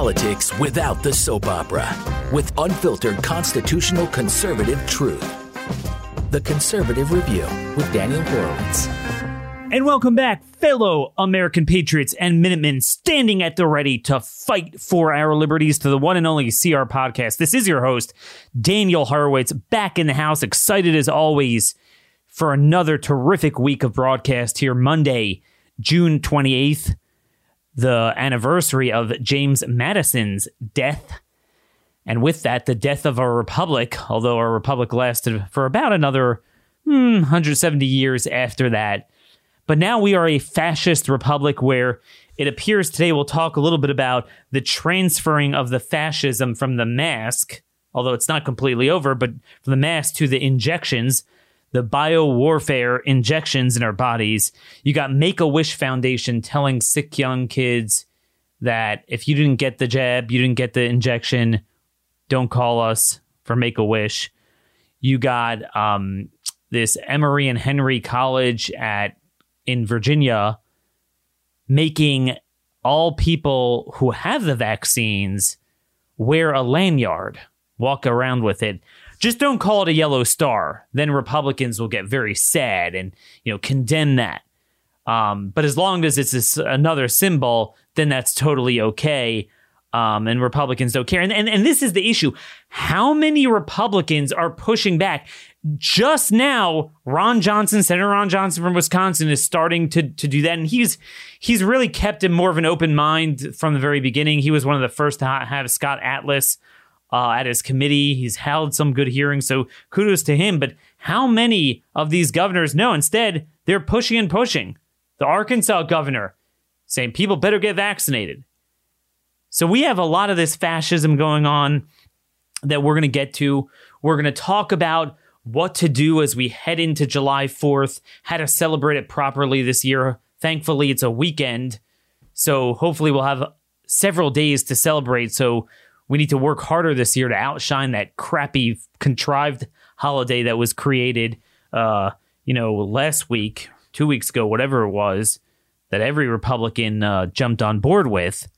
politics without the soap opera with unfiltered constitutional conservative truth. The Conservative Review with Daniel Horowitz. And welcome back, fellow American patriots and Minutemen standing at the ready to fight for our liberties to the one and only CR podcast. This is your host, Daniel Horowitz, back in the house, excited as always for another terrific week of broadcast here Monday, June 28th, the anniversary of James Madison's death. And with that, the death of our republic, although our republic lasted for about another hmm, 170 years after that. But now we are a fascist republic where it appears today we'll talk a little bit about the transferring of the fascism from the mask, although it's not completely over, but from the mask to the injections, the bio warfare injections in our bodies. You got Make a Wish Foundation telling sick young kids that if you didn't get the jab, you didn't get the injection, don't call us for Make a Wish. You got um, this Emory and Henry College at in Virginia making all people who have the vaccines wear a lanyard, walk around with it. Just don't call it a yellow star. Then Republicans will get very sad and you know condemn that. Um, but as long as it's another symbol, then that's totally okay. Um, and Republicans don't care. And, and and this is the issue: how many Republicans are pushing back? just now Ron Johnson, Senator Ron Johnson from Wisconsin, is starting to to do that, and he's he's really kept him more of an open mind from the very beginning. He was one of the first to have Scott Atlas uh, at his committee. He's held some good hearings, so kudos to him. But how many of these governors know? Instead, they're pushing and pushing. The Arkansas governor saying people better get vaccinated. So we have a lot of this fascism going on that we're going to get to. We're going to talk about what to do as we head into July 4th, how to celebrate it properly this year. Thankfully, it's a weekend. So hopefully, we'll have several days to celebrate. So we need to work harder this year to outshine that crappy, contrived holiday that was created, uh, you know, last week, two weeks ago, whatever it was, that every Republican uh, jumped on board with.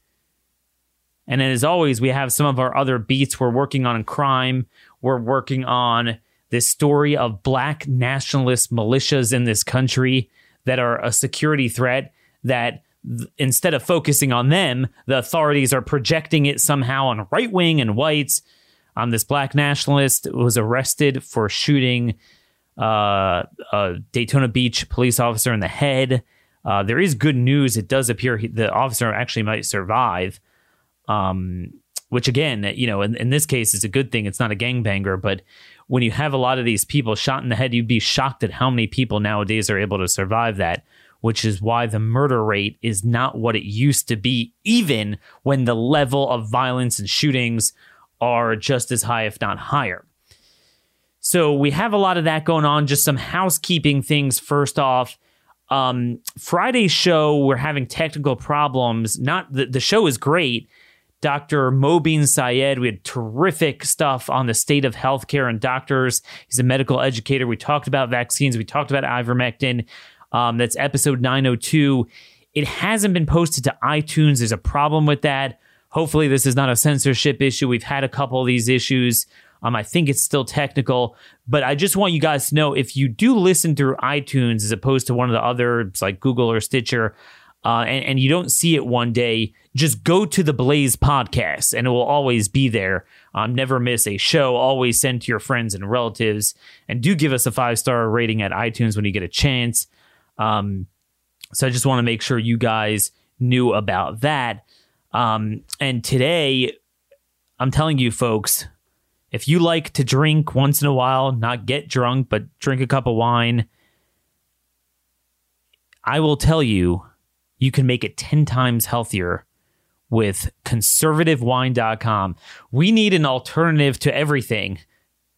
And as always, we have some of our other beats. We're working on crime. We're working on this story of black nationalist militias in this country that are a security threat that instead of focusing on them, the authorities are projecting it somehow on right wing and whites. Um, this black nationalist was arrested for shooting uh, a Daytona Beach police officer in the head. Uh, there is good news. It does appear he, the officer actually might survive. Um, which again, you know, in, in this case, is a good thing. It's not a gangbanger, but when you have a lot of these people shot in the head, you'd be shocked at how many people nowadays are able to survive that, which is why the murder rate is not what it used to be, even when the level of violence and shootings are just as high, if not higher. So we have a lot of that going on. Just some housekeeping things. First off, um, Friday's show, we're having technical problems. Not the, the show is great Dr. Mobeen Syed. We had terrific stuff on the state of healthcare and doctors. He's a medical educator. We talked about vaccines. We talked about ivermectin. Um, that's episode 902. It hasn't been posted to iTunes. There's a problem with that. Hopefully, this is not a censorship issue. We've had a couple of these issues. Um, I think it's still technical, but I just want you guys to know if you do listen through iTunes as opposed to one of the others like Google or Stitcher, uh, and, and you don't see it one day, just go to the Blaze podcast and it will always be there. Um, never miss a show. Always send to your friends and relatives. And do give us a five star rating at iTunes when you get a chance. Um, so I just want to make sure you guys knew about that. Um, and today, I'm telling you, folks, if you like to drink once in a while, not get drunk, but drink a cup of wine, I will tell you you can make it 10 times healthier with conservativewine.com. We need an alternative to everything.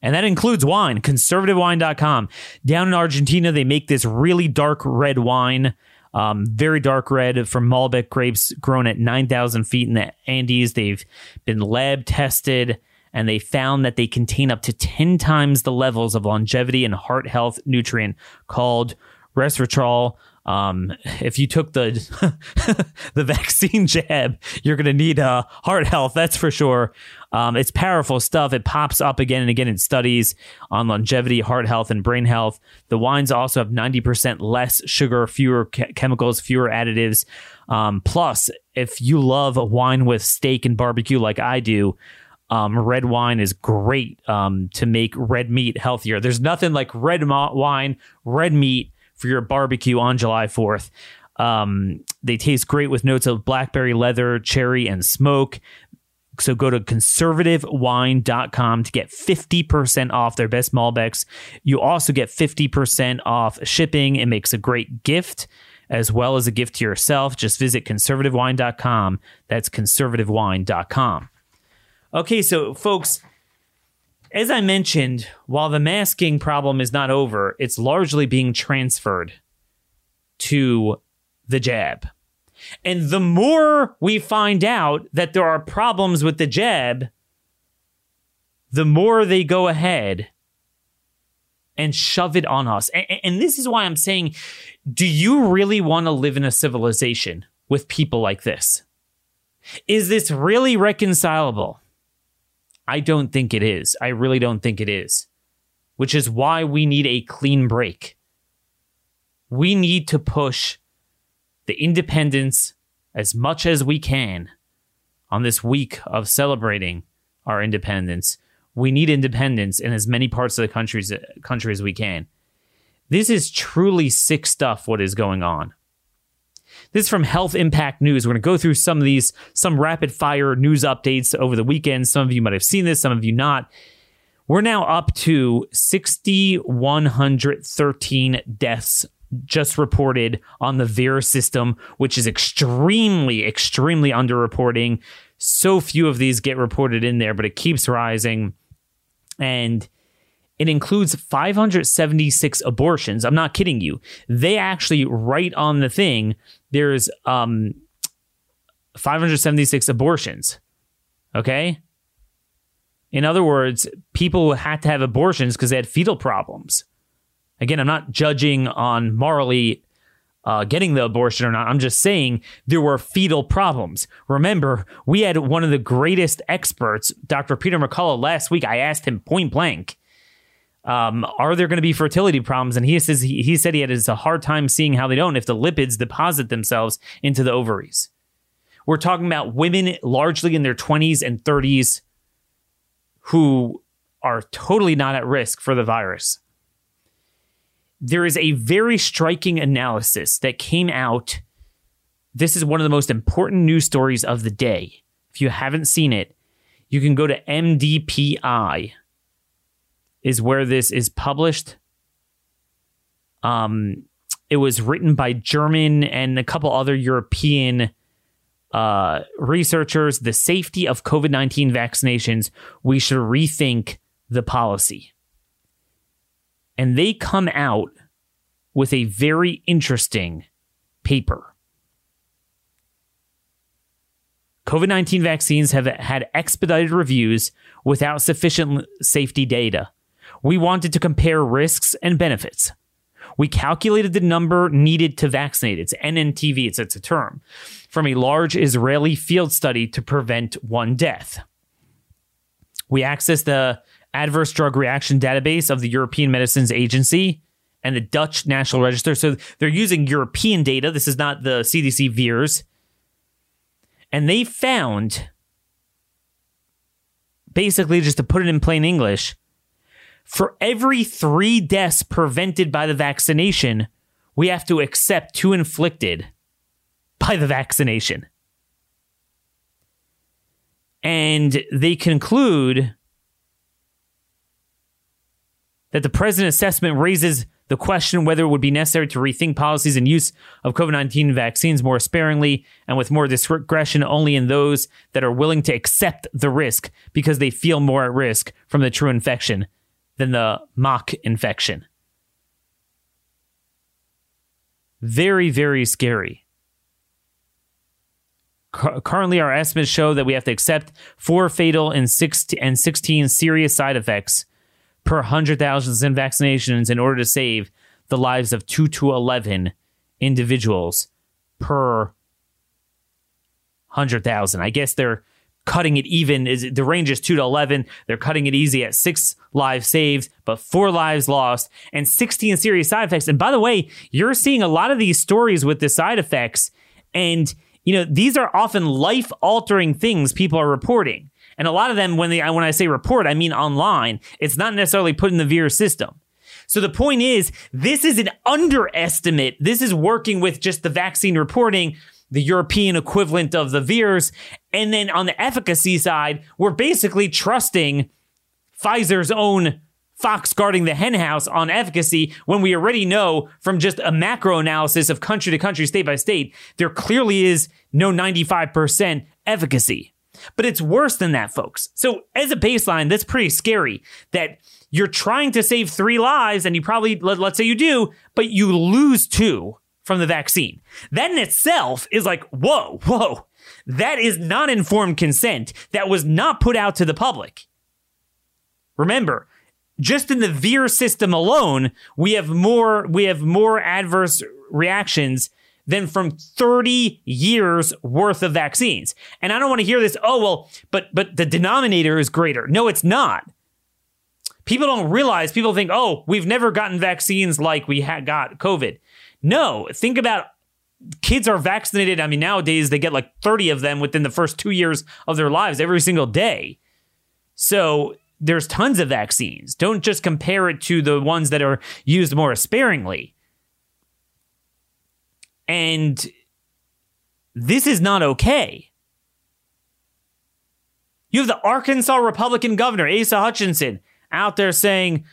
And that includes wine, conservativewine.com. Down in Argentina, they make this really dark red wine, um, very dark red from Malbec grapes grown at 9,000 feet in the Andes. They've been lab tested and they found that they contain up to 10 times the levels of longevity and heart health nutrient called resveratrol Um, if you took the the vaccine jab, you're going to need uh, heart health. That's for sure. Um, it's powerful stuff. It pops up again and again in studies on longevity, heart health, and brain health. The wines also have 90% less sugar, fewer chemicals, fewer additives. Um, plus, if you love a wine with steak and barbecue like I do, um, red wine is great um, to make red meat healthier. There's nothing like red wine, red meat for your barbecue on July 4th. Um, they taste great with notes of blackberry leather, cherry, and smoke. So go to conservativewine.com to get 50% off their best Malbecs. You also get 50% off shipping. It makes a great gift as well as a gift to yourself. Just visit conservativewine.com. That's conservativewine.com. Okay, so folks, as I mentioned, while the masking problem is not over, it's largely being transferred to the jab. And the more we find out that there are problems with the jab, the more they go ahead and shove it on us. And, and this is why I'm saying, do you really want to live in a civilization with people like this? Is this really reconcilable? I don't think it is. I really don't think it is. Which is why we need a clean break. We need to push the independence as much as we can on this week of celebrating our independence. We need independence in as many parts of the country as, we can. This is truly sick stuff, what is going on. This is from Health Impact News. We're going to go through some of these, some rapid fire news updates over the weekend. Some of you might have seen this, some of you not. We're now up to 6,113 deaths just reported on the VAERS system, which is extremely, extremely underreporting. So few of these get reported in there, but it keeps rising. And it includes 576 abortions. I'm not kidding you. They actually write on the thing there's um 576 abortions. Okay? In other words, people had to have abortions because they had fetal problems. Again, I'm not judging on morally uh, getting the abortion or not. I'm just saying there were fetal problems. Remember, we had one of the greatest experts, Dr. Peter McCullough, last week. I asked him point blank um, are there going to be fertility problems? And he says he, he said he had a hard time seeing how they don't if the lipids deposit themselves into the ovaries. We're talking about women largely in their 20s and 30s who are totally not at risk for the virus. There is a very striking analysis that came out. This is one of the most important news stories of the day. If you haven't seen it, you can go to MDPI is where this is published. Um, it was written by German and a couple other European uh, researchers. The safety of COVID 19 vaccinations, we should rethink the policy. And they come out with a very interesting paper. COVID 19 vaccines have had expedited reviews without sufficient safety data. We wanted to compare risks and benefits. We calculated the number needed to vaccinate. It's NNTV, it's, it's a term, from a large Israeli field study to prevent one death. We accessed the adverse drug reaction database of the European Medicines Agency and the Dutch National Register. So they're using European data. This is not the CDC VAERS. And they found, basically, just to put it in plain English, for every three deaths prevented by the vaccination, we have to accept two inflicted by the vaccination. And they conclude that the present assessment raises the question whether it would be necessary to rethink policies and use of COVID 19 vaccines more sparingly and with more discretion only in those that are willing to accept the risk because they feel more at risk from the true infection than the mock infection. Very, very scary. currently, our estimates show that we have to accept four fatal and, six and 16 serious side effects per 100,000 in vaccinations in order to save the lives of 2 to 11 individuals per 100,000. I guess they're cutting it even is the range is 2 to 11 they're cutting it easy at 6 lives saved but 4 lives lost and 16 serious side effects. And by the way you're seeing a lot of these stories with the side effects. And you know these are often life altering things people are reporting. And a lot of them when they when I say report I mean online. It's not necessarily put in the VAERS system. So the point is, this is an underestimate. This is working with just the vaccine reporting, the European equivalent of the VAERS. And then on the efficacy side, we're basically trusting Pfizer's own fox guarding the henhouse on efficacy when we already know from just a macro analysis of country to country, state by state, there clearly is no 95% efficacy. But it's worse than that, folks. So, as a baseline, that's pretty scary that you're trying to save three lives and you probably, let, us say you do, but you lose two from the vaccine. That in itself is like, whoa, whoa. That is not informed consent. That was not put out to the public. Remember, just in the VAERS system alone, we have more we have more adverse reactions than from 30 years worth of vaccines. And I don't want to hear this, oh well, but but the denominator is greater. No, it's not. People don't realize, people think, oh, we've never gotten vaccines like we had got COVID. No, think about kids are vaccinated. I mean, nowadays they get like 30 of them within the first two years of their lives every single day. So there's tons of vaccines. Don't just compare it to the ones that are used more sparingly. And this is not okay. You have the Arkansas Republican governor, Asa Hutchinson, out there saying,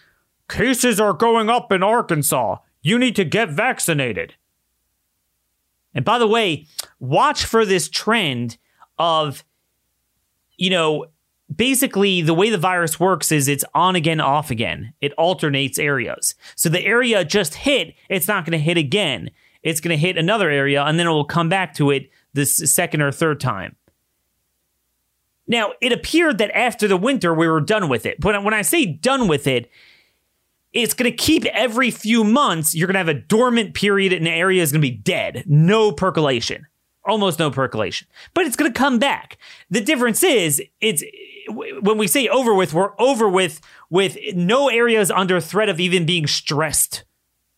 cases are going up in Arkansas. You need to get vaccinated. And by the way, watch for this trend of, you know, basically the way the virus works is it's on again, off again. It alternates areas. So the area just hit, it's not going to hit again. It's going to hit another area and then it will come back to it this second or third time. Now, it appeared that after the winter, we were done with it. But when I say done with it, it's going to keep every few months, you're going to have a dormant period and the area is going to be dead. No percolation. Almost no percolation. But it's going to come back. The difference is, it's when we say over with, we're over with with no areas under threat of even being stressed.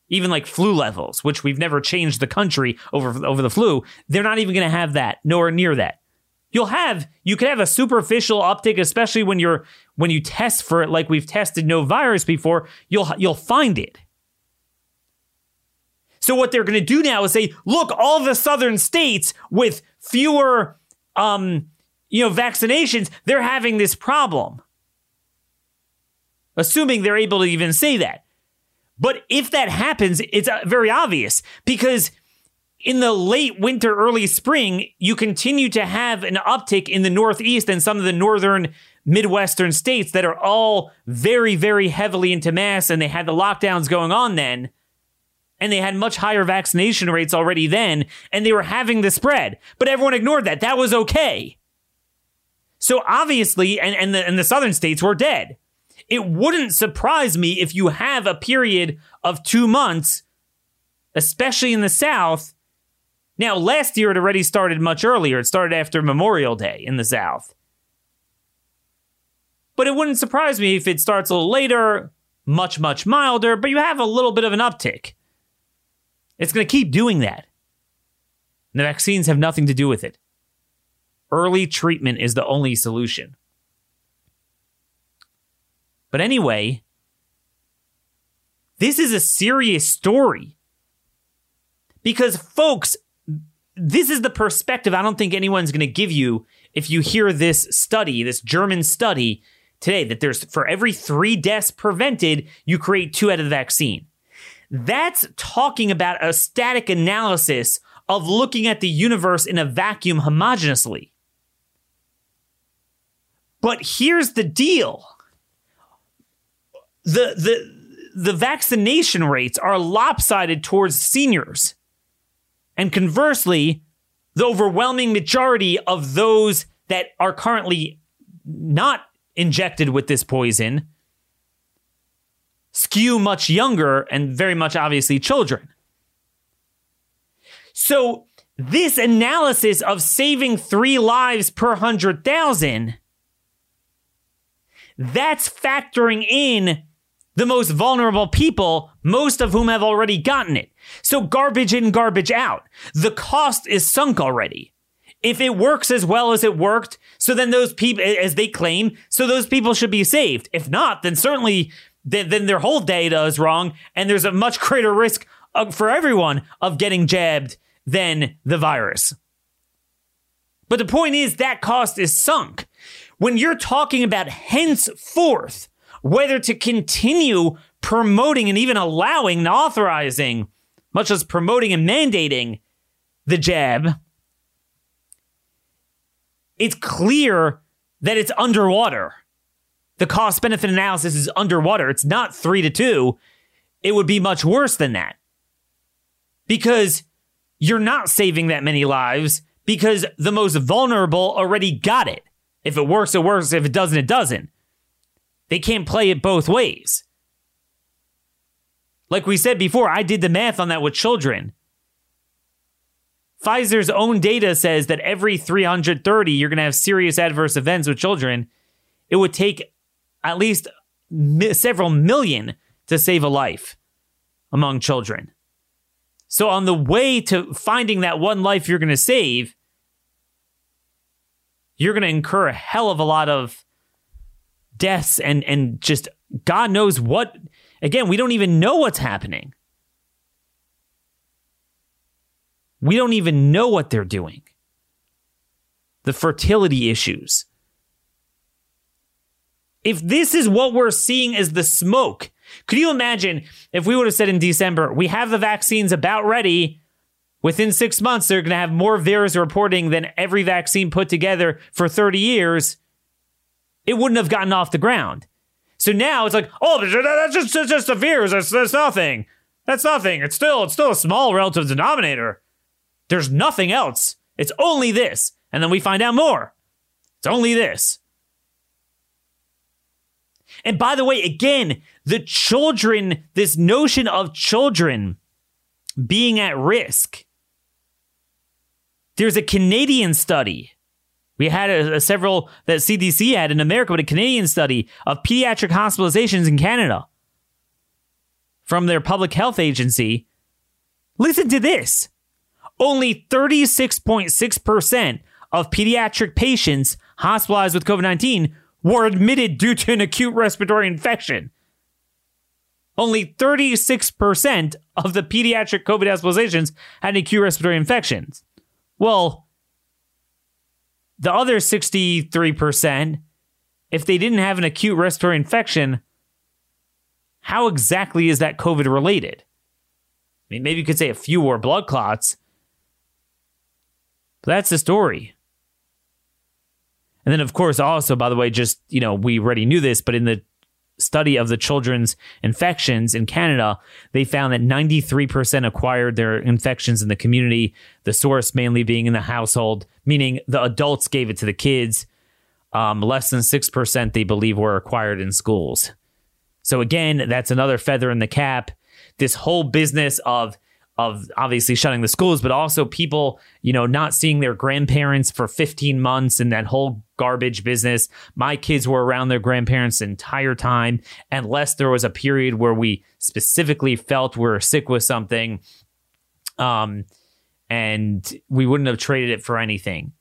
Even like flu levels, which we've never changed the country over over the flu, they're not even going to have that, nowhere near that you'll have you can have a superficial uptick, especially when you're when you test for it, like we've tested no virus before. You'll you'll find it. So what they're going to do now is say, look, all the southern states with fewer, um, you know, vaccinations, they're having this problem. Assuming they're able to even say that. But if that happens, it's uh, very obvious because in the late winter, early spring, you continue to have an uptick in the Northeast and some of the northern Midwestern states that are all very, very heavily into mass and they had the lockdowns going on then. And they had much higher vaccination rates already then, and they were having the spread. But everyone ignored that. That was okay. So obviously, and, and, the, and the southern states were dead. It wouldn't surprise me if you have a period of two months, especially in the South, now, last year it already started much earlier. It started after Memorial Day in the South. But it wouldn't surprise me if it starts a little later, much, much milder, but you have a little bit of an uptick. It's going to keep doing that. And the vaccines have nothing to do with it. Early treatment is the only solution. But anyway, this is a serious story. Because, folks, this is the perspective I don't think anyone's going to give you if you hear this study, this German study today, that there's for every three deaths prevented, you create two out of the vaccine. That's talking about a static analysis of looking at the universe in a vacuum homogeneously. But here's the deal. The the the vaccination rates are lopsided towards seniors. And conversely, the overwhelming majority of those that are currently not injected with this poison skew much younger and very much obviously children. So this analysis of saving three lives per hundred thousand, that's factoring in the most vulnerable people, most of whom have already gotten it. So garbage in, garbage out. The cost is sunk already. If it works as well as it worked, so then those people, as they claim, so those people should be saved. If not, then certainly, then, then their whole data is wrong, and there's a much greater risk of, for everyone of getting jabbed than the virus. But the point is that cost is sunk. When you're talking about henceforth whether to continue promoting and even allowing and authorizing, much less promoting and mandating the jab, it's clear that it's underwater. The cost benefit analysis is underwater. It's not three to two. It would be much worse than that because you're not saving that many lives because the most vulnerable already got it. If it works, it works. If it doesn't, it doesn't. They can't play it both ways. Like we said before, I did the math on that with children. Pfizer's own data says that every 330, you're going to have serious adverse events with children. It would take at least several million to save a life among children. So, on the way to finding that one life you're going to save, you're going to incur a hell of a lot of deaths and and just God knows what. Again, we don't even know what's happening. We don't even know what they're doing. The fertility issues. If this is what we're seeing as the smoke, could you imagine if we would have said in December, we have the vaccines about ready? Within six months, they're going to have more VAERS reporting than every vaccine put together for 30 years. It wouldn't have gotten off the ground. So now it's like, oh, that's just, that's just a virus. That's, that's nothing. That's nothing. It's still, it's still a small relative denominator. There's nothing else. It's only this. And then we find out more. It's only this. And by the way, again, the children, this notion of children being at risk. There's a Canadian study. We had a, a several that CDC had in America, but a Canadian study of pediatric hospitalizations in Canada from their public health agency. Listen to this. Only 36.6% of pediatric patients hospitalized with COVID 19 were admitted due to an acute respiratory infection. Only 36% of the pediatric COVID hospitalizations had acute respiratory infections. Well, the other 63%, if they didn't have an acute respiratory infection, how exactly is that COVID related? I mean, maybe you could say a few were blood clots, but that's the story. And then, of course, also, by the way, just, you know, we already knew this, but in the study of the children's infections in Canada, they found that 93% acquired their infections in the community, the source mainly being in the household, meaning the adults gave it to the kids. Um, less than 6% they believe were acquired in schools. So, again, that's another feather in the cap. This whole business of of obviously shutting the schools, but also people, you know, not seeing their grandparents for 15 months and that whole garbage business. My kids were around their grandparents the entire time, unless there was a period where we specifically felt we are sick with something. Um, and we wouldn't have traded it for anything.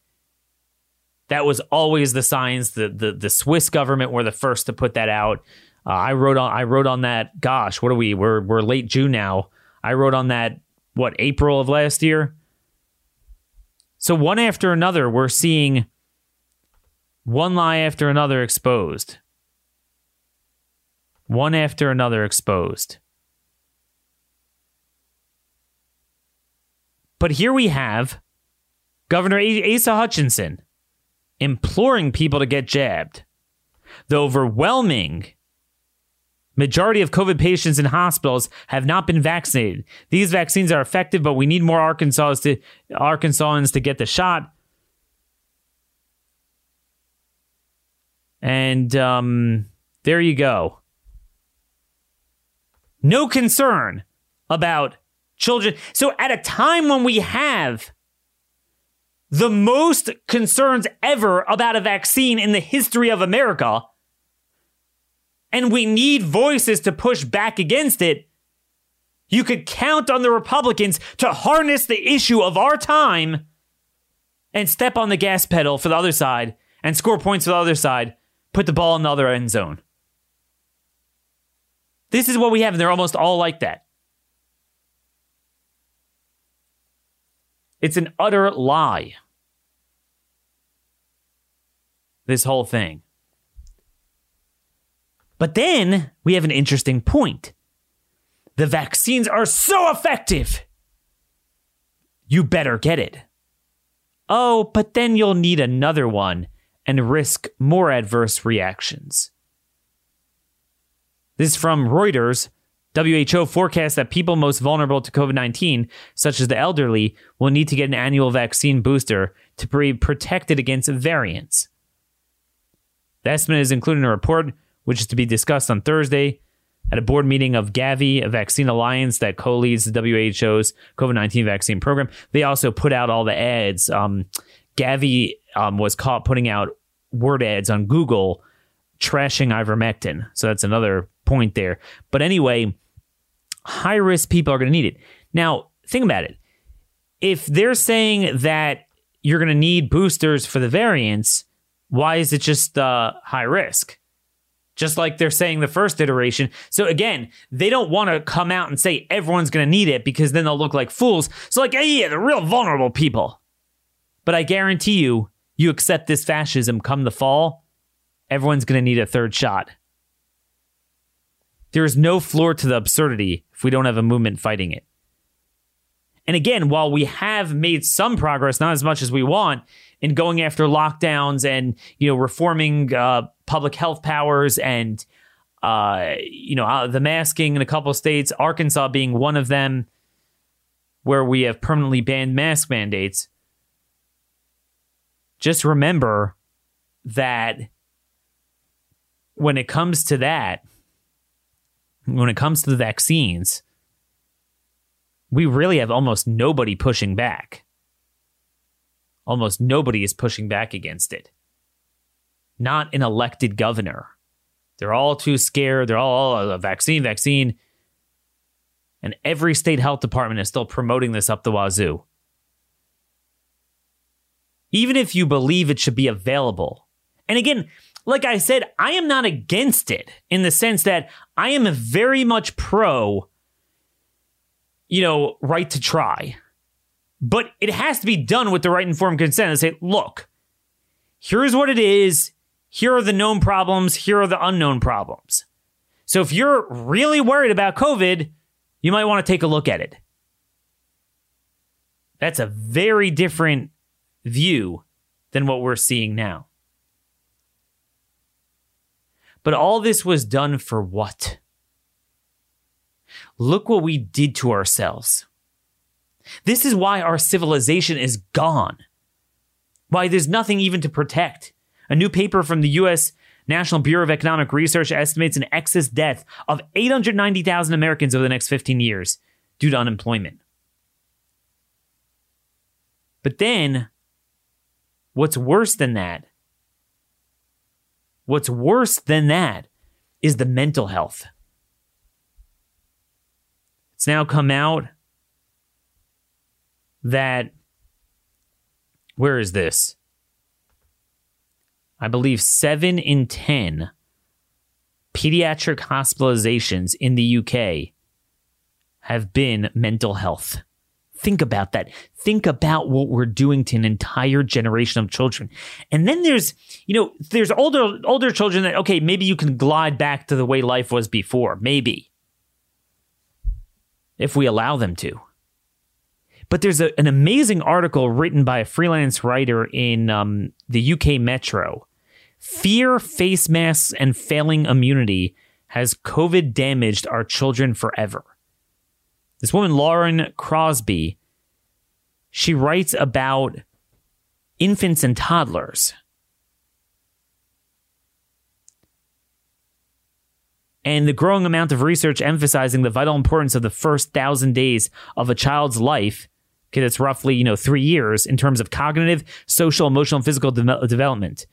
That was always the signs. The the the Swiss government were the first to put that out. Uh, I wrote on I wrote on that. Gosh, what are we? We're we're late June now. I wrote on that what April of last year. So one after another, we're seeing one lie after another exposed. One after another exposed. But here we have Governor Asa Hutchinson imploring people to get jabbed. The overwhelming Majority of COVID patients in hospitals have not been vaccinated. These vaccines are effective, but we need more Arkansans to Arkansans to get the shot. And um, there you go. No concern about children. So at a time when we have the most concerns ever about a vaccine in the history of America, and we need voices to push back against it, you could count on the Republicans to harness the issue of our time and step on the gas pedal for the other side and score points for the other side, put the ball in the other end zone. This is what we have, and they're almost all like that. It's an utter lie. This whole thing. But then we have an interesting point. The vaccines are so effective. You better get it. Oh, but then you'll need another one and risk more adverse reactions. This is from Reuters. WHO forecasts that people most vulnerable to COVID 19, such as the elderly, will need to get an annual vaccine booster to be protected against variants. The estimate is included in a report which is to be discussed on Thursday at a board meeting of Gavi, a vaccine alliance that co leads the WHO's COVID 19 vaccine program. They also put out all the ads. Um, Gavi um, was caught putting out word ads on Google trashing ivermectin. So that's another point there. But anyway, high risk people are going to need it. Now, think about it. If they're saying that you're going to need boosters for the variants, why is it just uh, high risk? Just like they're saying the first iteration. So again, they don't want to come out and say everyone's going to need it because then they'll look like fools. So like, hey, yeah, the real vulnerable people. But I guarantee you, you accept this fascism come the fall, everyone's going to need a third shot. There is no floor to the absurdity if we don't have a movement fighting it. And again, while we have made some progress, not as much as we want, in going after lockdowns and you know reforming uh, public health powers and uh, you know uh, the masking in a couple states, Arkansas being one of them, where we have permanently banned mask mandates. Just remember that when it comes to that, when it comes to the vaccines, we really have almost nobody pushing back. Almost nobody is pushing back against it. Not an elected governor. They're all too scared. They're all, oh, vaccine, vaccine. And every state health department is still promoting this up the wazoo. Even if you believe it should be available. And again, like I said, I am not against it in the sense that I am very much pro, you know, right to try. But it has to be done with the right informed consent and say, look, here's what it is. Here are the known problems. Here are the unknown problems. So if you're really worried about COVID, you might want to take a look at it. That's a very different view than what we're seeing now. But all this was done for what? Look what we did to ourselves. This is why our civilization is gone. Why there's nothing even to protect. A new paper from the U.S. National Bureau of Economic Research estimates an excess death of 890,000 Americans over the next 15 years due to unemployment. But then, what's worse than that What's worse than that is the mental health. It's now come out that, where is this? I believe seven in 10 pediatric hospitalizations in the UK have been mental health. Think about that. Think about what we're doing to an entire generation of children. And then there's, you know, there's older older children that okay, maybe you can glide back to the way life was before, maybe. If we allow them to. But there's a, an amazing article written by a freelance writer in um, the UK Metro. Fear, face masks, and failing immunity has COVID damaged our children forever. This woman, Lauren Crosby, she writes about infants and toddlers. and the growing amount of research emphasizing the vital importance of the first thousand days of a child's life. Okay, that's roughly you know three years in terms of cognitive, social, emotional, and physical de- development.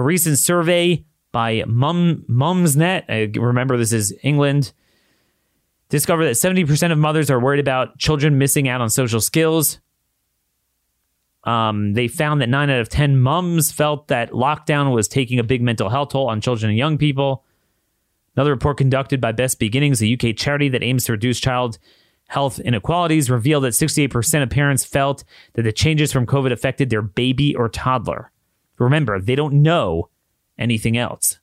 A recent survey by Mum, Mumsnet, I remember this is England, discovered that 70% of mothers are worried about children missing out on social skills. Um, they found that nine out of 10 mums felt that lockdown was taking a big mental health toll on children and young people. Another report conducted by Best Beginnings, a UK charity that aims to reduce child health inequalities, revealed that 68% of parents felt that the changes from COVID affected their baby or toddler. Remember, they don't know anything else.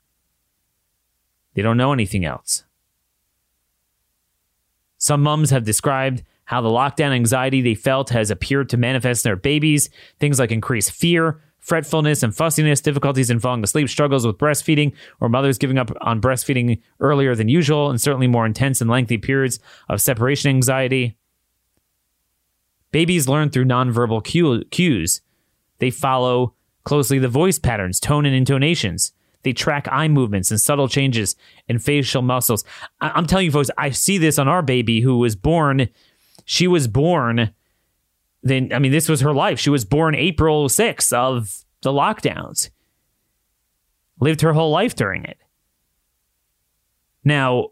They don't know anything else. Some mums have described how the lockdown anxiety they felt has appeared to manifest in their babies, things like increased fear, fretfulness and fussiness, difficulties in falling asleep, struggles with breastfeeding, or mothers giving up on breastfeeding earlier than usual, and certainly more intense and lengthy periods of separation anxiety. Babies learn through nonverbal cues. They follow closely the voice patterns, tone, and intonations. They track eye movements and subtle changes in facial muscles. I- am telling you, folks, I see this on our baby who was born she was born then I mean this was her life. She was born April 6th of the lockdowns. Lived her whole life during it. Now,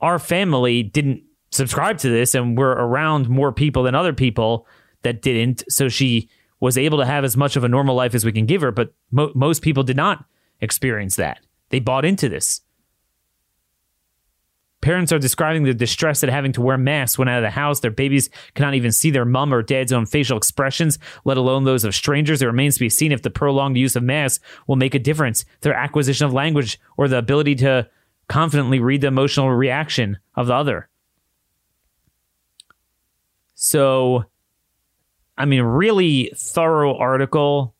our family didn't subscribe to this and we're around more people than other people that didn't, so she was able to have as much of a normal life as we can give her, but mo- most people did not experience that. They bought into this. Parents are describing the distress at having to wear masks when out of the house. Their babies cannot even see their mom or dad's own facial expressions, let alone those of strangers. It remains to be seen if the prolonged use of masks will make a difference. Their acquisition of language or the ability to confidently read the emotional reaction of the other. So, I mean, really thorough article.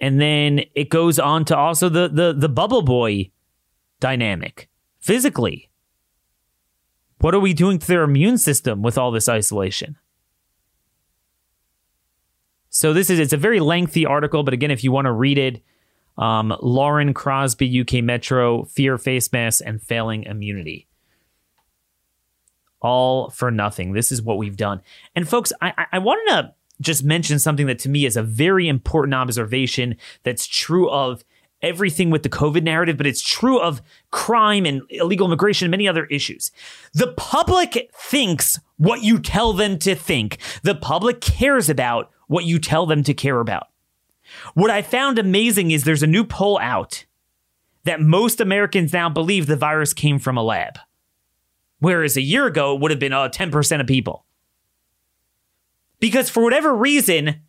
And then it goes on to also the the the bubble boy dynamic physically. What are we doing to their immune system with all this isolation? So this is it's a very lengthy article, but again, if you want to read it, um, Lauren Crosby, UK Metro, fear, face masks, and failing immunity. All for nothing. This is what we've done. And folks, I, I wanted to just mention something that to me is a very important observation that's true of everything with the COVID narrative, but it's true of crime and illegal immigration and many other issues. The public thinks what you tell them to think. The public cares about what you tell them to care about. What I found amazing is there's a new poll out that most Americans now believe the virus came from a lab. Whereas a year ago, it would have been uh, 10% of people. Because for whatever reason,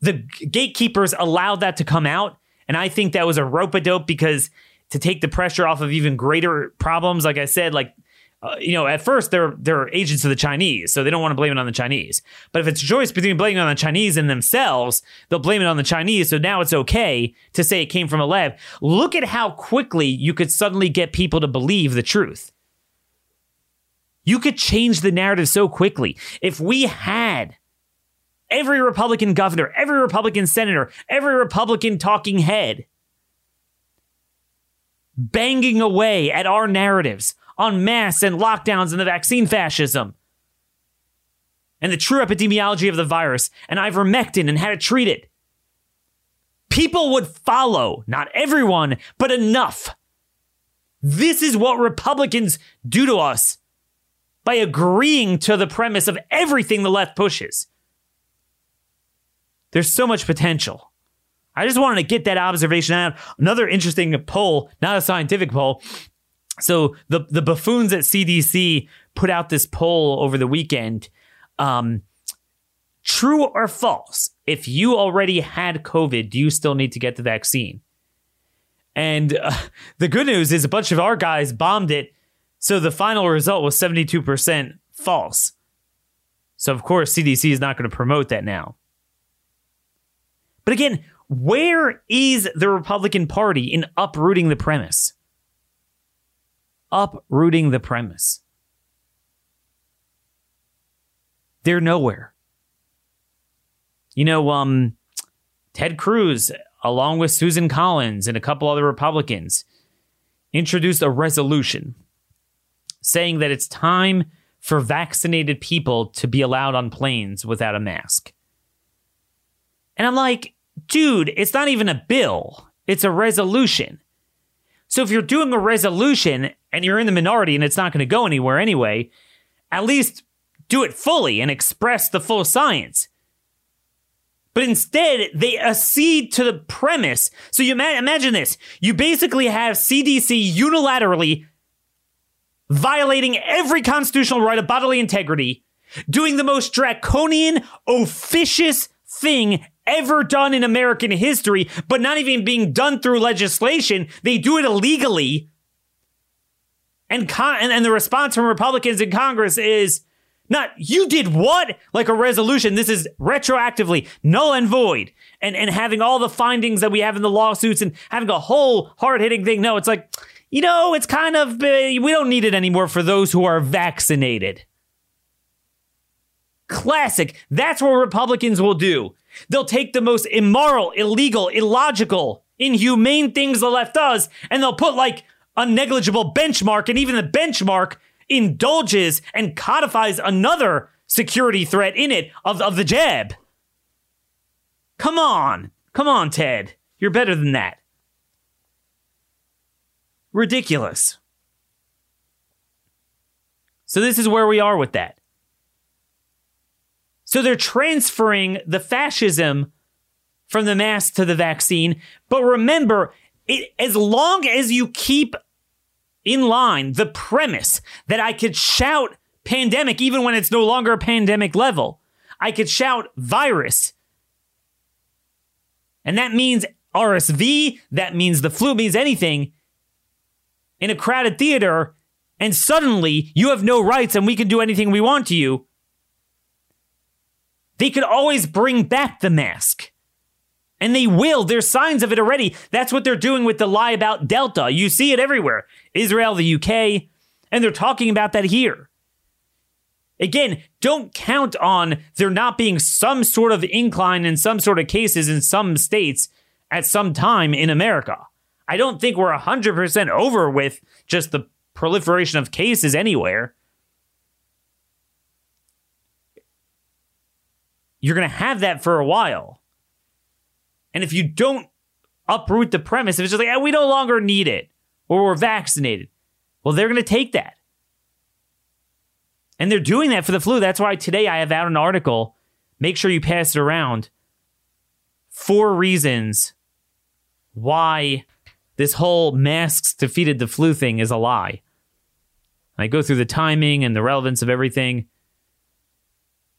the gatekeepers allowed that to come out and I think that was a rope a dope because to take the pressure off of even greater problems, like I said, like uh, you know, at first they're they're agents of the Chinese, so they don't want to blame it on the Chinese. But if it's a choice between blaming it on the Chinese and themselves, they'll blame it on the Chinese. So now it's okay to say it came from a lab. Look at how quickly you could suddenly get people to believe the truth. You could change the narrative so quickly. If we had every Republican governor, every Republican senator, every Republican talking head banging away at our narratives on masks and lockdowns and the vaccine fascism and the true epidemiology of the virus and ivermectin and how to treat it. People would follow, not everyone, but enough. This is what Republicans do to us by agreeing to the premise of everything the left pushes. There's so much potential. I just wanted to get that observation out. Another interesting poll, not a scientific poll. So the the buffoons at CDC put out this poll over the weekend. Um, true or false? If you already had COVID, do you still need to get the vaccine? And uh, the good news is a bunch of our guys bombed it. So the final result was 72% false. So, of course, CDC is not going to promote that now. But again, where is the Republican Party in uprooting the premise? Uprooting the premise. They're nowhere. You know, um, Ted Cruz along with Susan Collins and a couple other Republicans, introduced a resolution saying that it's time for vaccinated people to be allowed on planes without a mask. And I'm like, dude, it's not even a bill, it's a resolution. So if you're doing a resolution and you're in the minority and it's not going to go anywhere anyway, at least do it fully and express the full science. But instead, they accede to the premise. So you ma- imagine this. You basically have CDC unilaterally violating every constitutional right of bodily integrity, doing the most draconian, officious thing ever done in American history, but not even being done through legislation. They do it illegally. And, con- and, and the response from Republicans in Congress is not, you did what? Like a resolution. This is retroactively null and void. And, and having all the findings that we have in the lawsuits and having a whole hard hitting thing. No, it's like, you know, it's kind of, uh, we don't need it anymore for those who are vaccinated. Classic. That's what Republicans will do. They'll take the most immoral, illegal, illogical, inhumane things the left does, and they'll put like a negligible benchmark, and even the benchmark indulges and codifies another security threat in it of, of the jab. Come on. Come on, Ted. You're better than that. Ridiculous. So, this is where we are with that. So they're transferring the fascism from the mask to the vaccine. But remember, it, as long as you keep in line the premise that I could shout pandemic even when it's no longer a pandemic level, I could shout virus. And that means RSV, that means the flu, means anything in a crowded theater. And suddenly you have no rights and we can do anything we want to you. They could always bring back the mask. And they will. There's signs of it already. That's what they're doing with the lie about Delta. You see it everywhere Israel, the UK, and they're talking about that here. Again, don't count on there not being some sort of incline in some sort of cases in some states at some time in America. I don't think we're 100% over with just the proliferation of cases anywhere. you're going to have that for a while. And if you don't uproot the premise, if it's just like, eh, we no longer need it or we're vaccinated, well, they're going to take that. And they're doing that for the flu. That's why today I have out an article. Make sure you pass it around. Four reasons why this whole masks defeated the flu thing is a lie. I go through the timing and the relevance of everything.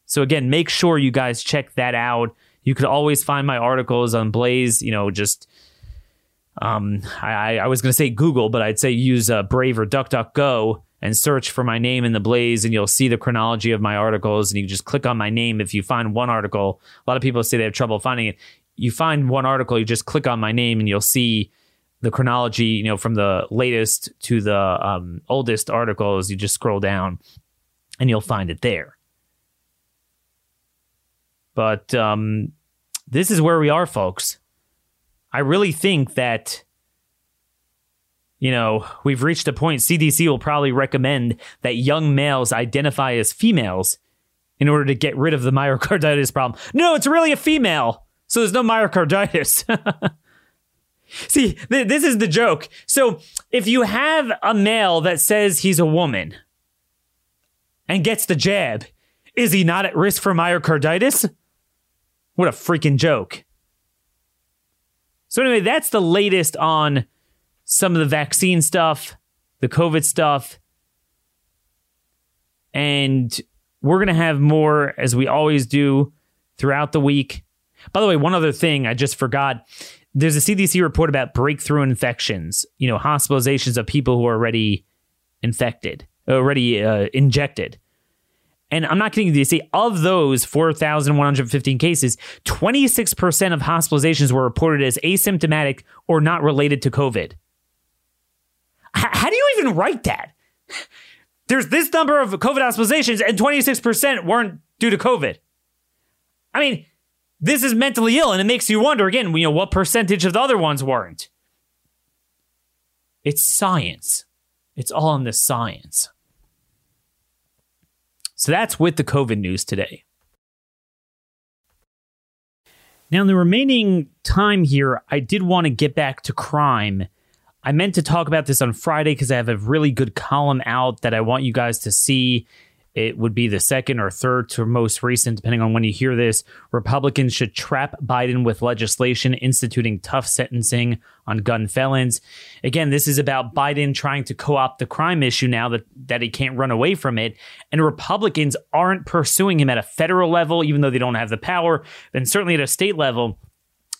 So again, make sure you guys check that out. You could always find my articles on Blaze, you know, just um, I, I was going to say Google, but I'd say use uh, Brave or DuckDuckGo and search for my name in the Blaze, and you'll see the chronology of my articles. And you just click on my name if you find one article. A lot of people say they have trouble finding it. You find one article, you just click on my name, and you'll see the chronology. You know, from the latest to the um, oldest articles. You just scroll down, and you'll find it there. But um, this is where we are, folks. I really think that, you know, we've reached a point CDC will probably recommend that young males identify as females in order to get rid of the myocarditis problem. No, it's really a female. So there's no myocarditis. See, th- this is the joke. So if you have a male that says he's a woman and gets the jab, is he not at risk for myocarditis? What a freaking joke. So, anyway, that's the latest on some of the vaccine stuff, the COVID stuff. And we're going to have more, as we always do, throughout the week. By the way, one other thing I just forgot there's a CDC report about breakthrough infections, you know, hospitalizations of people who are already infected, already uh, injected. And I'm not kidding you. See, of those 4,115 cases, 26% of hospitalizations were reported as asymptomatic or not related to COVID. H- how do you even write that? There's this number of COVID hospitalizations, and 26% weren't due to COVID. I mean, this is mentally ill, and it makes you wonder again, you know, what percentage of the other ones weren't? It's science. It's all in the science. So that's with the COVID news today. Now, in the remaining time here, I did want to get back to crime. I meant to talk about this on Friday because I have a really good column out that I want you guys to see. It would be the second or third to most recent, depending on when you hear this. Republicans should trap Biden with legislation instituting tough sentencing on gun felons. Again, this is about Biden trying to co opt the crime issue now that, that he can't run away from it. And Republicans aren't pursuing him at a federal level, even though they don't have the power, and certainly at a state level.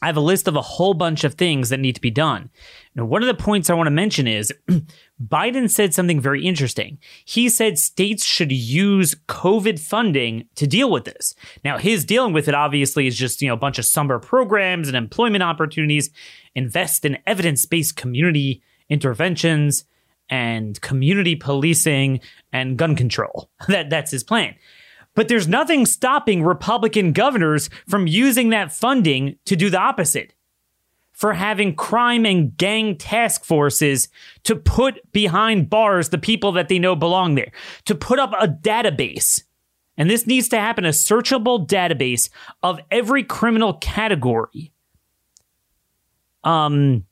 I have a list of a whole bunch of things that need to be done. Now, one of the points I want to mention is Biden said something very interesting. He said states should use COVID funding to deal with this. Now, his dealing with it obviously is just, you know, a bunch of summer programs and employment opportunities, invest in evidence-based community interventions and community policing and gun control. That that's his plan. But there's nothing stopping Republican governors from using that funding to do the opposite. For having crime and gang task forces to put behind bars the people that they know belong there, to put up a database. And this needs to happen a searchable database of every criminal category. Um,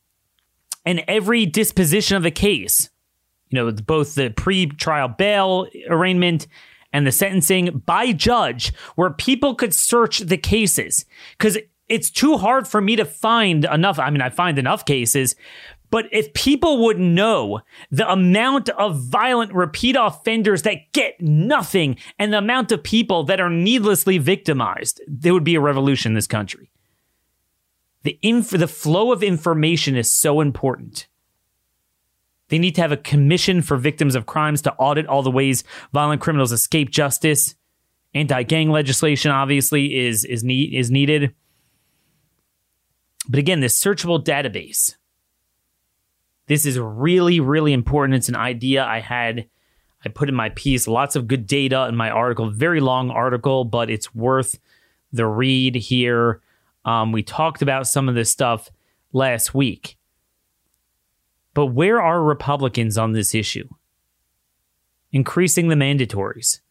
and every disposition of the case. You know, both the pre trial bail arraignment and the sentencing by judge where people could search the cases because it's too hard for me to find enough. I mean, I find enough cases, but if people would know the amount of violent repeat offenders that get nothing and the amount of people that are needlessly victimized, there would be a revolution in this country. The inf- the flow of information is so important. They need to have a commission for victims of crimes to audit all the ways violent criminals escape justice. Anti-gang legislation obviously is is is needed. But again, this searchable database. This is really, really important. It's an idea I had, I put in my piece, lots of good data in my article, very long article, but it's worth the read here. Um, we talked about some of this stuff last week. But where are Republicans on this issue? Increasing the mandatories.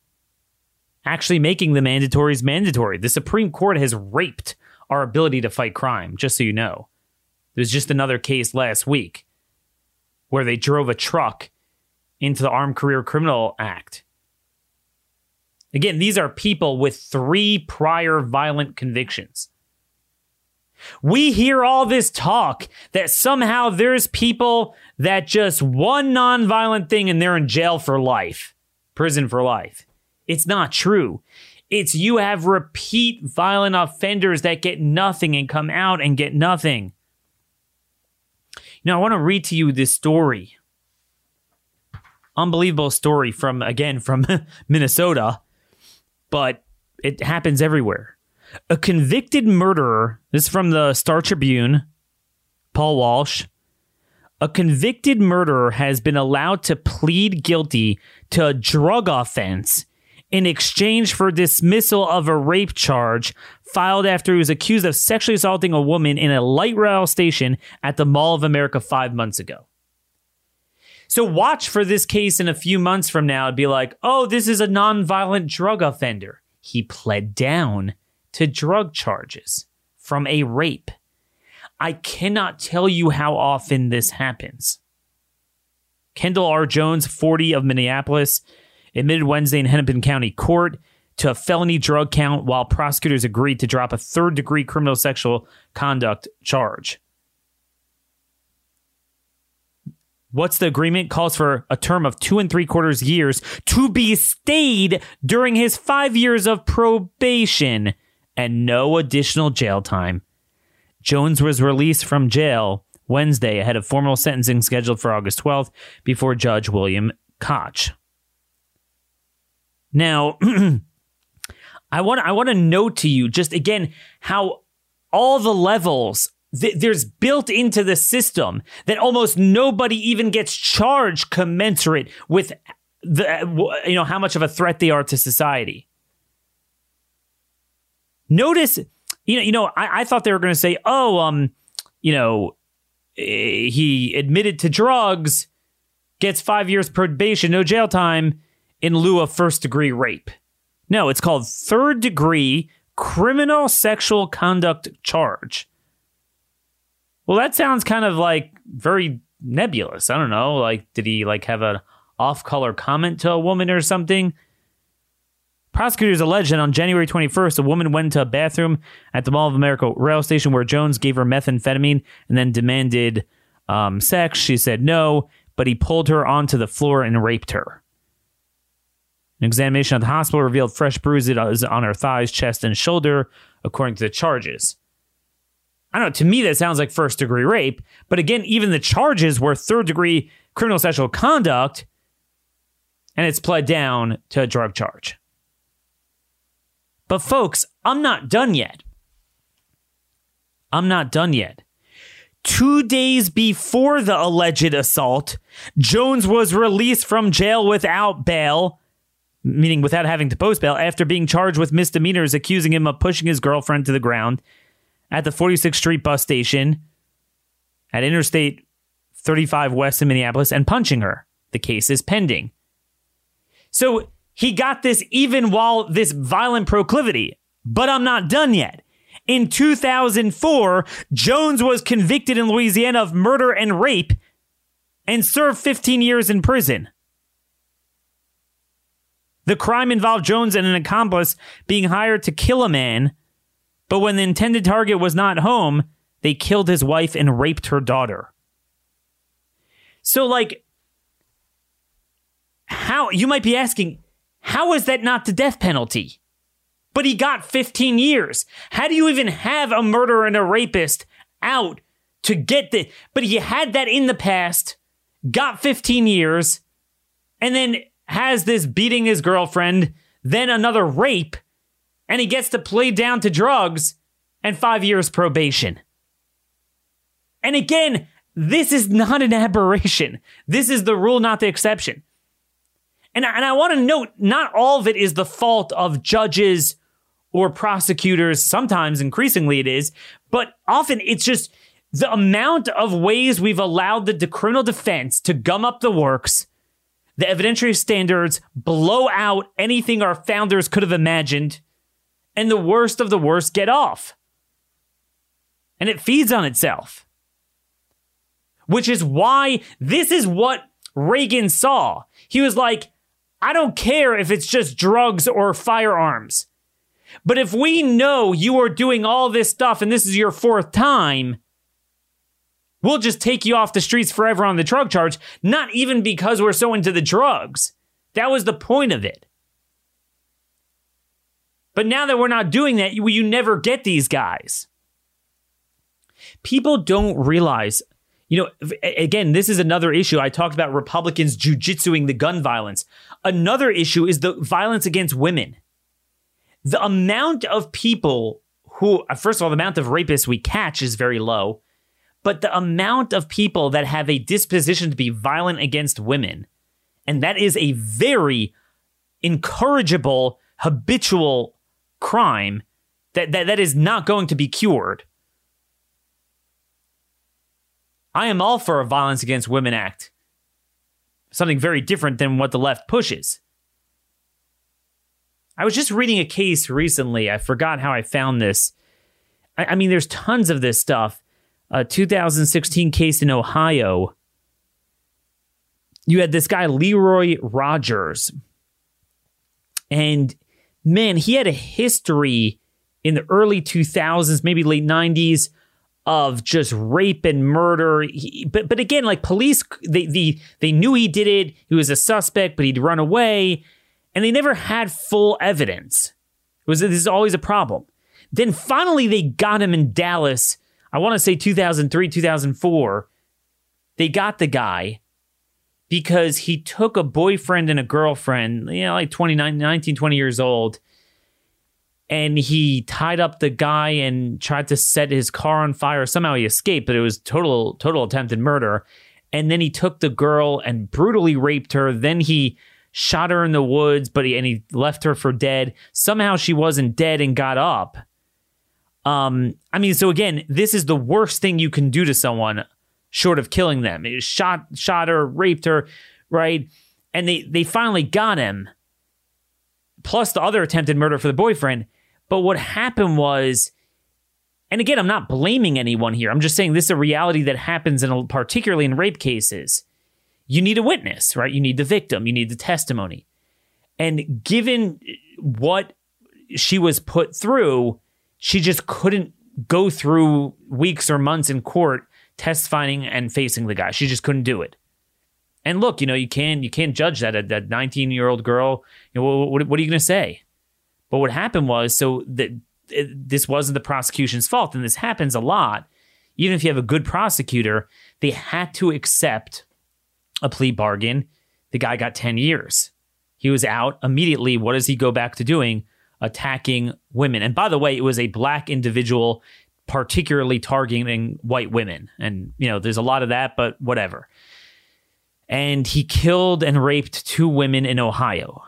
Actually making the mandatories mandatory. The Supreme Court has raped our ability to fight crime, just so you know. There's just another case last week where they drove a truck into the Armed Career Criminal Act. Again, these are people with three prior violent convictions. We hear all this talk that somehow there's people that just one nonviolent thing and they're in jail for life, prison for life. It's not true. It's you have repeat violent offenders that get nothing and come out and get nothing. You know, I want to read to you this story. Unbelievable story from, again, from Minnesota, but it happens everywhere. A convicted murderer, this is from the Star Tribune, Paul Walsh. A convicted murderer has been allowed to plead guilty to a drug offense in exchange for dismissal of a rape charge filed after he was accused of sexually assaulting a woman in a light rail station at the Mall of America five months ago. So watch for this case in a few months from now and be like, oh, this is a nonviolent drug offender. He pled down to drug charges from a rape. I cannot tell you how often this happens. Kendall R. Jones, 40 of Minneapolis, admitted Wednesday in Hennepin County Court to a felony drug count while prosecutors agreed to drop a third degree criminal sexual conduct charge. What's the agreement? Calls for a term of two and three quarters years to be stayed during his five years of probation and no additional jail time. Jones was released from jail Wednesday ahead of formal sentencing scheduled for August 12th before Judge William Koch. Now, I want I want to note to you just again how all the levels th- there's built into the system that almost nobody even gets charged commensurate with the you know how much of a threat they are to society. Notice you know, you know, I, I thought they were going to say, oh, um, you know, eh, he admitted to drugs, gets five years probation, no jail time, in lieu of first degree rape. No, it's called third degree criminal sexual conduct charge. Well, that sounds kind of like very nebulous. I don't know. Like, did he like have an off color comment to a woman or something? Prosecutors allege that on January 21st, a woman went to a bathroom at the Mall of America rail station where Jones gave her methamphetamine and then demanded um, sex. She said no, but he pulled her onto the floor and raped her. An examination at the hospital revealed fresh bruises on her thighs, chest, and shoulder, according to the charges. I don't know. To me, that sounds like first degree rape. But again, even the charges were third degree criminal sexual conduct, and it's pled down to a drug charge. But folks, I'm not done yet. I'm not done yet. Two days before the alleged assault, Jones was released from jail without bail, meaning without having to post bail, after being charged with misdemeanors accusing him of pushing his girlfriend to the ground at the 46th Street bus station at Interstate 35 West in Minneapolis and punching her. The case is pending. So he got this even while this violent proclivity. But I'm not done yet. In 2004, Jones was convicted in Louisiana of murder and rape and served 15 years in prison. The crime involved Jones and an accomplice being hired to kill a man, but when the intended target was not home, they killed his wife and raped her daughter. So, like, how you might be asking, how is that not the death penalty? But he got 15 years. How do you even have a murderer and a rapist out to get the. But he had that in the past, got 15 years, and then has this beating his girlfriend, then another rape, and he gets to plead down to drugs and five years probation. And again, this is not an aberration. This is the rule, not the exception. And, and I want to note, not all of it is the fault of judges or prosecutors. Sometimes, increasingly, it is, but often it's just the amount of ways we've allowed the criminal defense to gum up the works, the evidentiary standards blow out anything our founders could have imagined, and the worst of the worst get off. And it feeds on itself. Which is why this is what Reagan saw. He was like, I don't care if it's just drugs or firearms. But if we know you are doing all this stuff and this is your fourth time, we'll just take you off the streets forever on the drug charge, not even because we're so into the drugs. That was the point of it. But now that we're not doing that, you, you never get these guys. People don't realize you know, again, this is another issue. I talked about Republicans jujitsuing the gun violence. Another issue is the violence against women. The amount of people who, uh, first of all, the amount of rapists we catch is very low, but the amount of people that have a disposition to be violent against women, and that is a very incorrigible, habitual crime that, that, that is not going to be cured I am all for a Violence Against Women Act. Something very different than what the left pushes. I was just reading a case recently. I forgot how I found this. I, I mean, there's tons of this stuff. A 2016 case in Ohio. You had this guy, Leroy Rogers. And man, he had a history in the early 2000s, maybe late 90s, of just rape and murder. He, but but again, like police, they the they knew he did it. He was a suspect, but he'd run away, and they never had full evidence. It was this is always a problem. Then finally, they got him in Dallas. I want to say 2003, 2004. They got the guy because he took a boyfriend and a girlfriend, you know, like 29, 19, 20 years old, and he tied up the guy and tried to set his car on fire. Somehow he escaped, but it was total total attempted murder. And then he took the girl and brutally raped her. Then he shot her in the woods, but he and he left her for dead. Somehow she wasn't dead and got up. Um, I mean, so again, this is the worst thing you can do to someone short of killing them. It shot shot her, raped her, right? And they they finally got him. Plus the other attempted murder for the boyfriend. But what happened was and again, I'm not blaming anyone here. I'm just saying this is a reality that happens in a, particularly in rape cases. You need a witness, right? You need the victim, you need the testimony. And given what she was put through, she just couldn't go through weeks or months in court testifying and facing the guy. She just couldn't do it. And look, you know, you can't you can't judge that that 19 year old girl. You know, what, what are you going to say? But what happened was, so that this wasn't the prosecution's fault, and this happens a lot. Even if you have a good prosecutor, they had to accept a plea bargain. The guy got 10 years. He was out immediately. What does he go back to doing? Attacking women. And by the way, it was a black individual, particularly targeting white women. And, you know, there's a lot of that, but whatever. And he killed and raped two women in Ohio.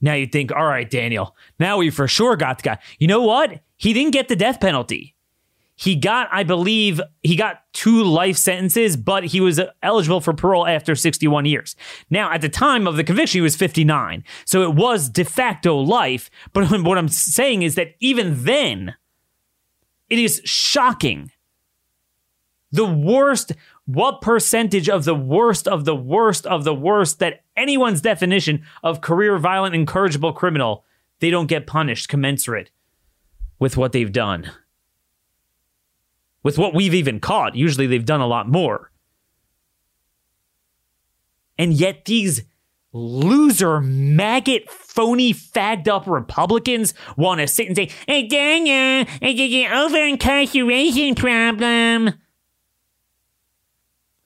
Now you think, all right, Daniel, now we for sure got the guy. You know what? He didn't get the death penalty. He got, I believe, he got two life sentences, but he was eligible for parole after 61 years. Now, at the time of the conviction, he was 59. So it was de facto life. But what I'm saying is that even then, it is shocking. The worst, what percentage of the worst of the worst of the worst that anyone's definition of career violent incorrigible criminal, they don't get punished commensurate with what they've done with what we've even caught. Usually they've done a lot more. And yet these loser, maggot, phony, fagged up Republicans want to sit and say, hey, Daniel, it's an over incarceration problem.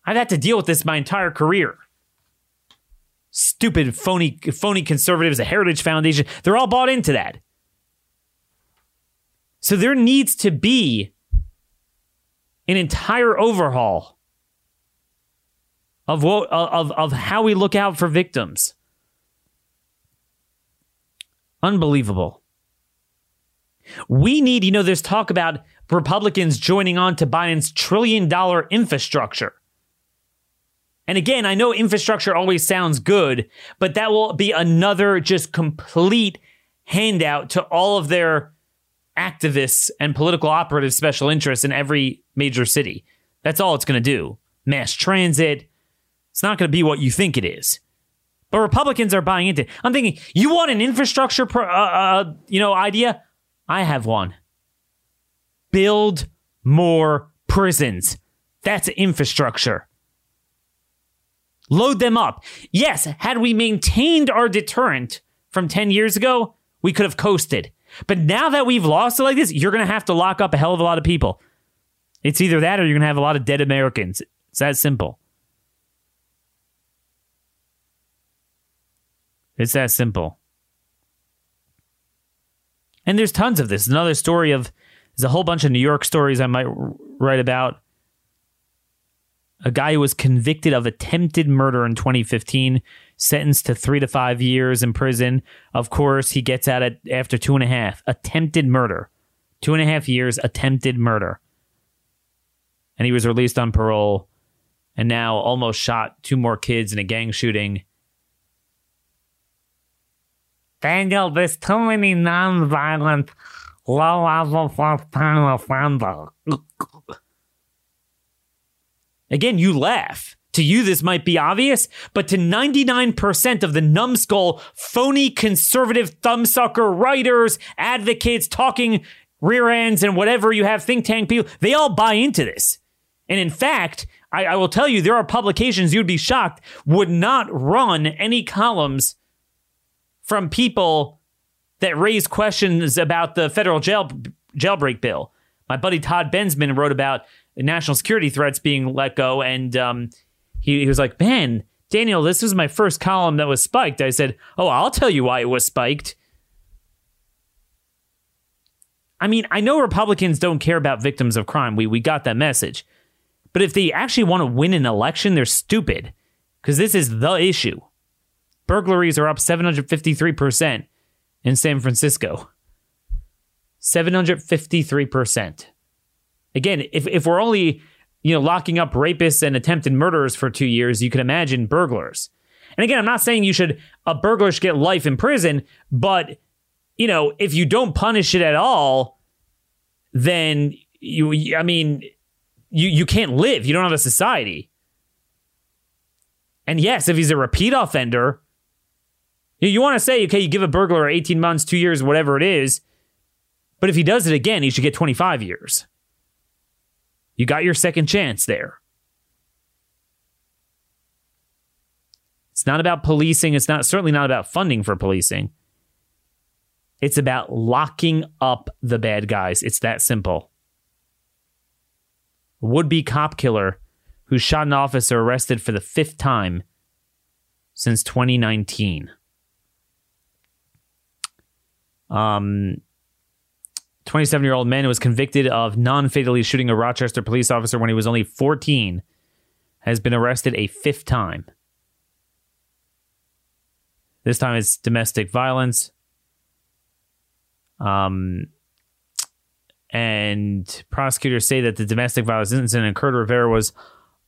I've had to deal with this my entire career. Stupid, phony, phony conservatives, the Heritage Foundation, they're all bought into that. So there needs to be an entire overhaul of what of of how we look out for victims. Unbelievable. We need, you know, there's talk about Republicans joining on to Biden's trillion dollar infrastructure. And again, I know infrastructure always sounds good, but that will be another just complete handout to all of their activists and political operatives special interests in every major city. That's all it's going to do. Mass transit. It's not going to be what you think it is. But Republicans are buying into it. I'm thinking, you want an infrastructure, pro- uh, uh, you know, idea? I have one. Build more prisons. That's infrastructure. Load them up. Yes, had we maintained our deterrent from 10 years ago, we could have coasted. But now that we've lost it like this, you're going to have to lock up a hell of a lot of people. It's either that or you're going to have a lot of dead Americans. It's that simple. It's that simple. And there's tons of this. Another story of there's a whole bunch of New York stories I might write about a guy who was convicted of attempted murder in 2015, sentenced to three to five years in prison. Of course, he gets out at after two and a half. Attempted murder. Two and a half years, attempted murder. And he was released on parole and now almost shot two more kids in a gang shooting. Daniel, there's too many non-violent, low-level first-time offenders. Again, you laugh. To you, this might be obvious, but to 99% of the numbskull, phony conservative thumbsucker writers, advocates, talking rear ends, and whatever you have, think tank people, they all buy into this. And in fact, I, I will tell you, there are publications you'd be shocked would not run any columns from people that raise questions about the federal jail jailbreak bill. My buddy Todd Bensman wrote about national security threats being let go. And um, he, he was like, man, Daniel, this was my first column that was spiked. I said, oh, I'll tell you why it was spiked. I mean, I know Republicans don't care about victims of crime. We, we got that message. But if they actually want to win an election, they're stupid because this is the issue. Burglaries are up 753% in San Francisco. 753%. Again, if, if we're only you know locking up rapists and attempted murderers for two years, you can imagine burglars. And again, I'm not saying you should a burglar should get life in prison, but you know, if you don't punish it at all, then you I mean, you you can't live. You don't have a society. And yes, if he's a repeat offender, you, want to say, okay, you give a burglar 18 months, two years, whatever it is, but if he does it again, he should get 25 years. You got your second chance there. It's not about policing. It's not certainly not about funding for policing. It's about locking up the bad guys. It's that simple. Would be cop killer who shot an officer arrested for the fifth time since 2019. Um, 27 year old man who was convicted of non fatally shooting a Rochester police officer when he was only 14 has been arrested a fifth time. This time it's domestic violence. Um, and prosecutors say that the domestic violence incident occurred. Rivera was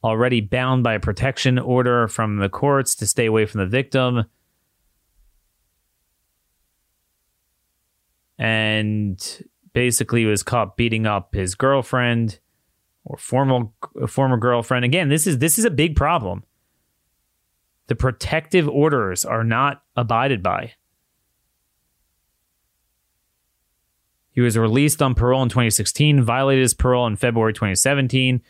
already bound by a protection order from the courts to stay away from the victim. And basically was caught beating up his girlfriend or former former girlfriend. Again, this is this is a big problem. The protective orders are not abided by. He was released on parole in 2016, violated his parole in February 2017,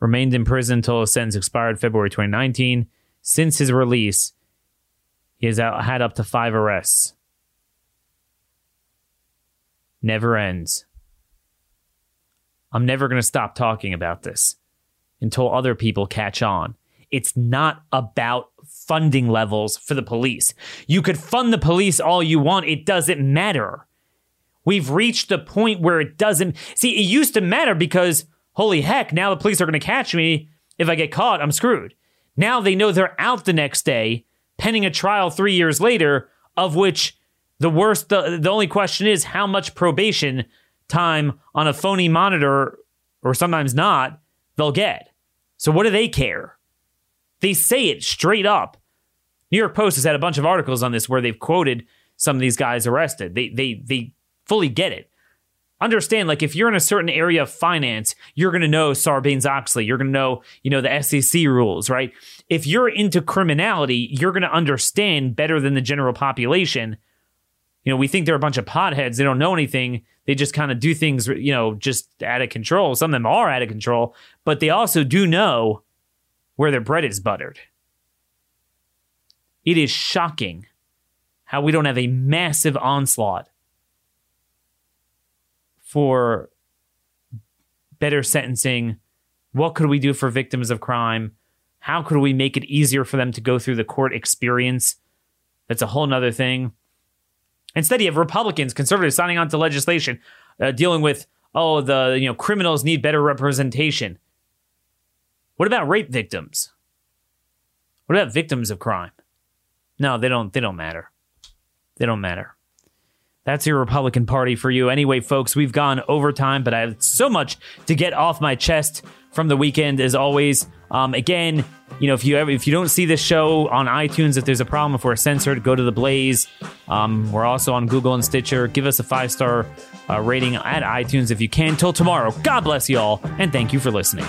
remained in prison until his sentence expired February 2019. Since his release, he has had up to five arrests. Never ends. I'm never going to stop talking about this until other people catch on. It's not about funding levels for the police. You could fund the police all you want, it doesn't matter. We've reached a point where it doesn't. See, it used to matter because, holy heck, now the police are going to catch me. If I get caught, I'm screwed. Now they know they're out the next day, pending a trial three years later, of which the worst, the, the only question is how much probation time on a phony monitor, or sometimes not, they'll get. So what do they care? They say it straight up. New York Post has had a bunch of articles on this where they've quoted some of these guys arrested. They they they fully get it. Understand, like if you're in a certain area of finance, you're going to know Sarbanes Oxley. You're going to know, you know, the SEC rules, right? If you're into criminality, you're going to understand better than the general population. You know, we think they're a bunch of potheads. They don't know anything. They just kind of do things, you know, just out of control. Some of them are out of control, but they also do know where their bread is buttered. It is shocking how we don't have a massive onslaught for better sentencing? What could we do for victims of crime? How could we make it easier for them to go through the court experience? That's a whole nother thing. Instead, you have Republicans, conservatives signing on to legislation uh, dealing with, oh, the you know criminals need better representation. What about rape victims? What about victims of crime? No, they don't. They don't matter. They don't matter. That's your Republican Party for you. Anyway, folks, we've gone overtime, but I have so much to get off my chest from the weekend as always. Um, again, you know, if you ever if you don't see this show on iTunes, if there's a problem, if we're censored, go to the Blaze. Um, we're also on Google and Stitcher. Give us a five star uh, rating at iTunes if you can. Till tomorrow, God bless you all, and thank you for listening.